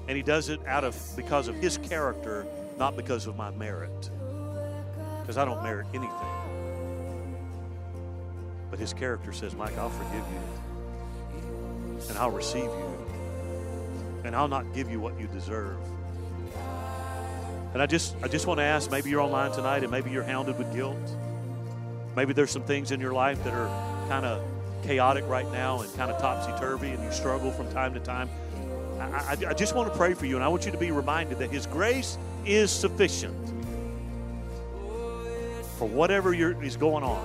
S1: And He does it out of because of His character, not because of my merit. Because I don't merit anything. But His character says, Mike, I'll forgive you. And I'll receive you. And I'll not give you what you deserve. And I just I just want to ask, maybe you're online tonight and maybe you're hounded with guilt. Maybe there's some things in your life that are kind of chaotic right now and kind of topsy turvy, and you struggle from time to time. I, I, I, just want to pray for you, and I want you to be reminded that His grace is sufficient for whatever is going on.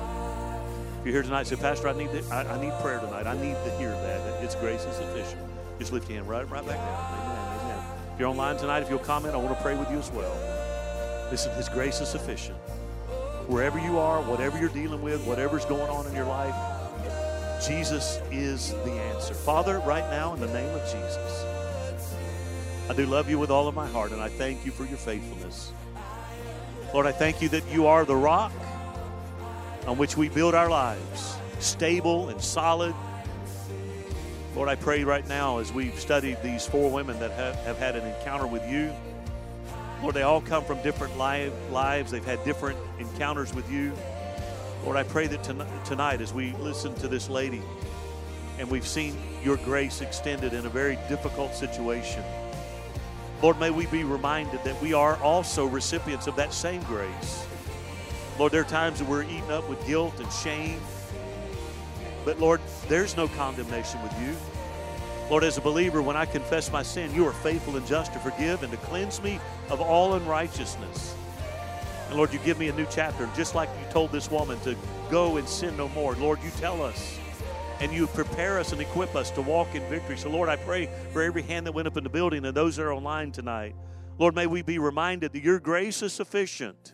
S1: If you're here tonight, say, Pastor, I need I, I, need prayer tonight. I need to hear that that His grace is sufficient. Just lift your hand right right back down. Amen. Amen. If you're online tonight, if you'll comment, I want to pray with you as well. Listen, His grace is sufficient wherever you are, whatever you're dealing with, whatever's going on in your life, Jesus is the answer. Father, right now, in the name of Jesus, I do love you with all of my heart, and I thank you for your faithfulness. Lord, I thank you that you are the rock on which we build our lives, stable and solid. Lord, I pray right now as we've studied these four women that have, have had an encounter with you Lord, they all come from different lives. They've had different encounters with you. Lord, I pray that tonight, as we listen to this lady and we've seen your grace extended in a very difficult situation, Lord, may we be reminded that we are also recipients of that same grace. Lord, there are times that we're eaten up with guilt and shame. But Lord, there's no condemnation with you. Lord, as a believer, when I confess my sin, you are faithful and just to forgive and to cleanse me of all unrighteousness. And Lord, you give me a new chapter. Just like you told this woman to go and sin no more. Lord, you tell us and you prepare us and equip us to walk in victory. So, Lord, I pray for every hand that went up in the building and those that are online tonight. Lord, may we be reminded that your grace is sufficient.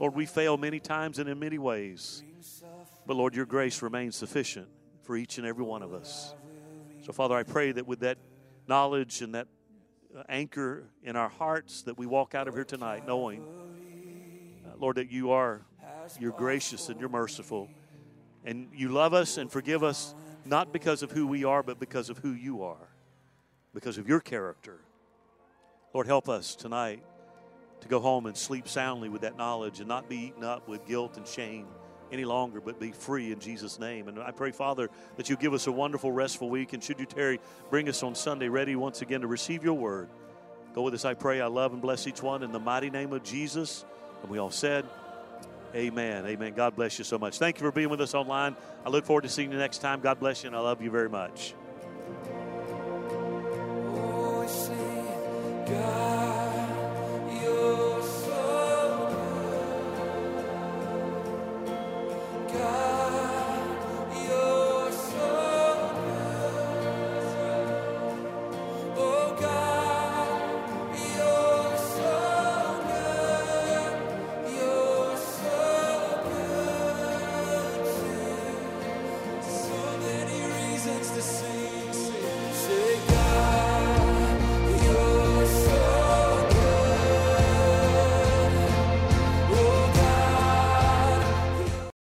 S1: Lord, we fail many times and in many ways. But, Lord, your grace remains sufficient for each and every one of us. So, Father, I pray that with that knowledge and that uh, anchor in our hearts, that we walk out of here tonight knowing, uh, Lord, that you are you're gracious and you're merciful, and you love us and forgive us not because of who we are, but because of who you are, because of your character. Lord, help us tonight to go home and sleep soundly with that knowledge and not be eaten up with guilt and shame any longer, but be free in Jesus' name. And I pray, Father, that you give us a wonderful, restful week. And should you, tarry, bring us on Sunday ready once again to receive your word. Go with us, I pray. I love and bless each one in the mighty name of Jesus. And we all said, Amen. Amen. God bless you so much. Thank you for being with us online. I look forward to seeing you next time. God bless you, and I love you very much. Oh,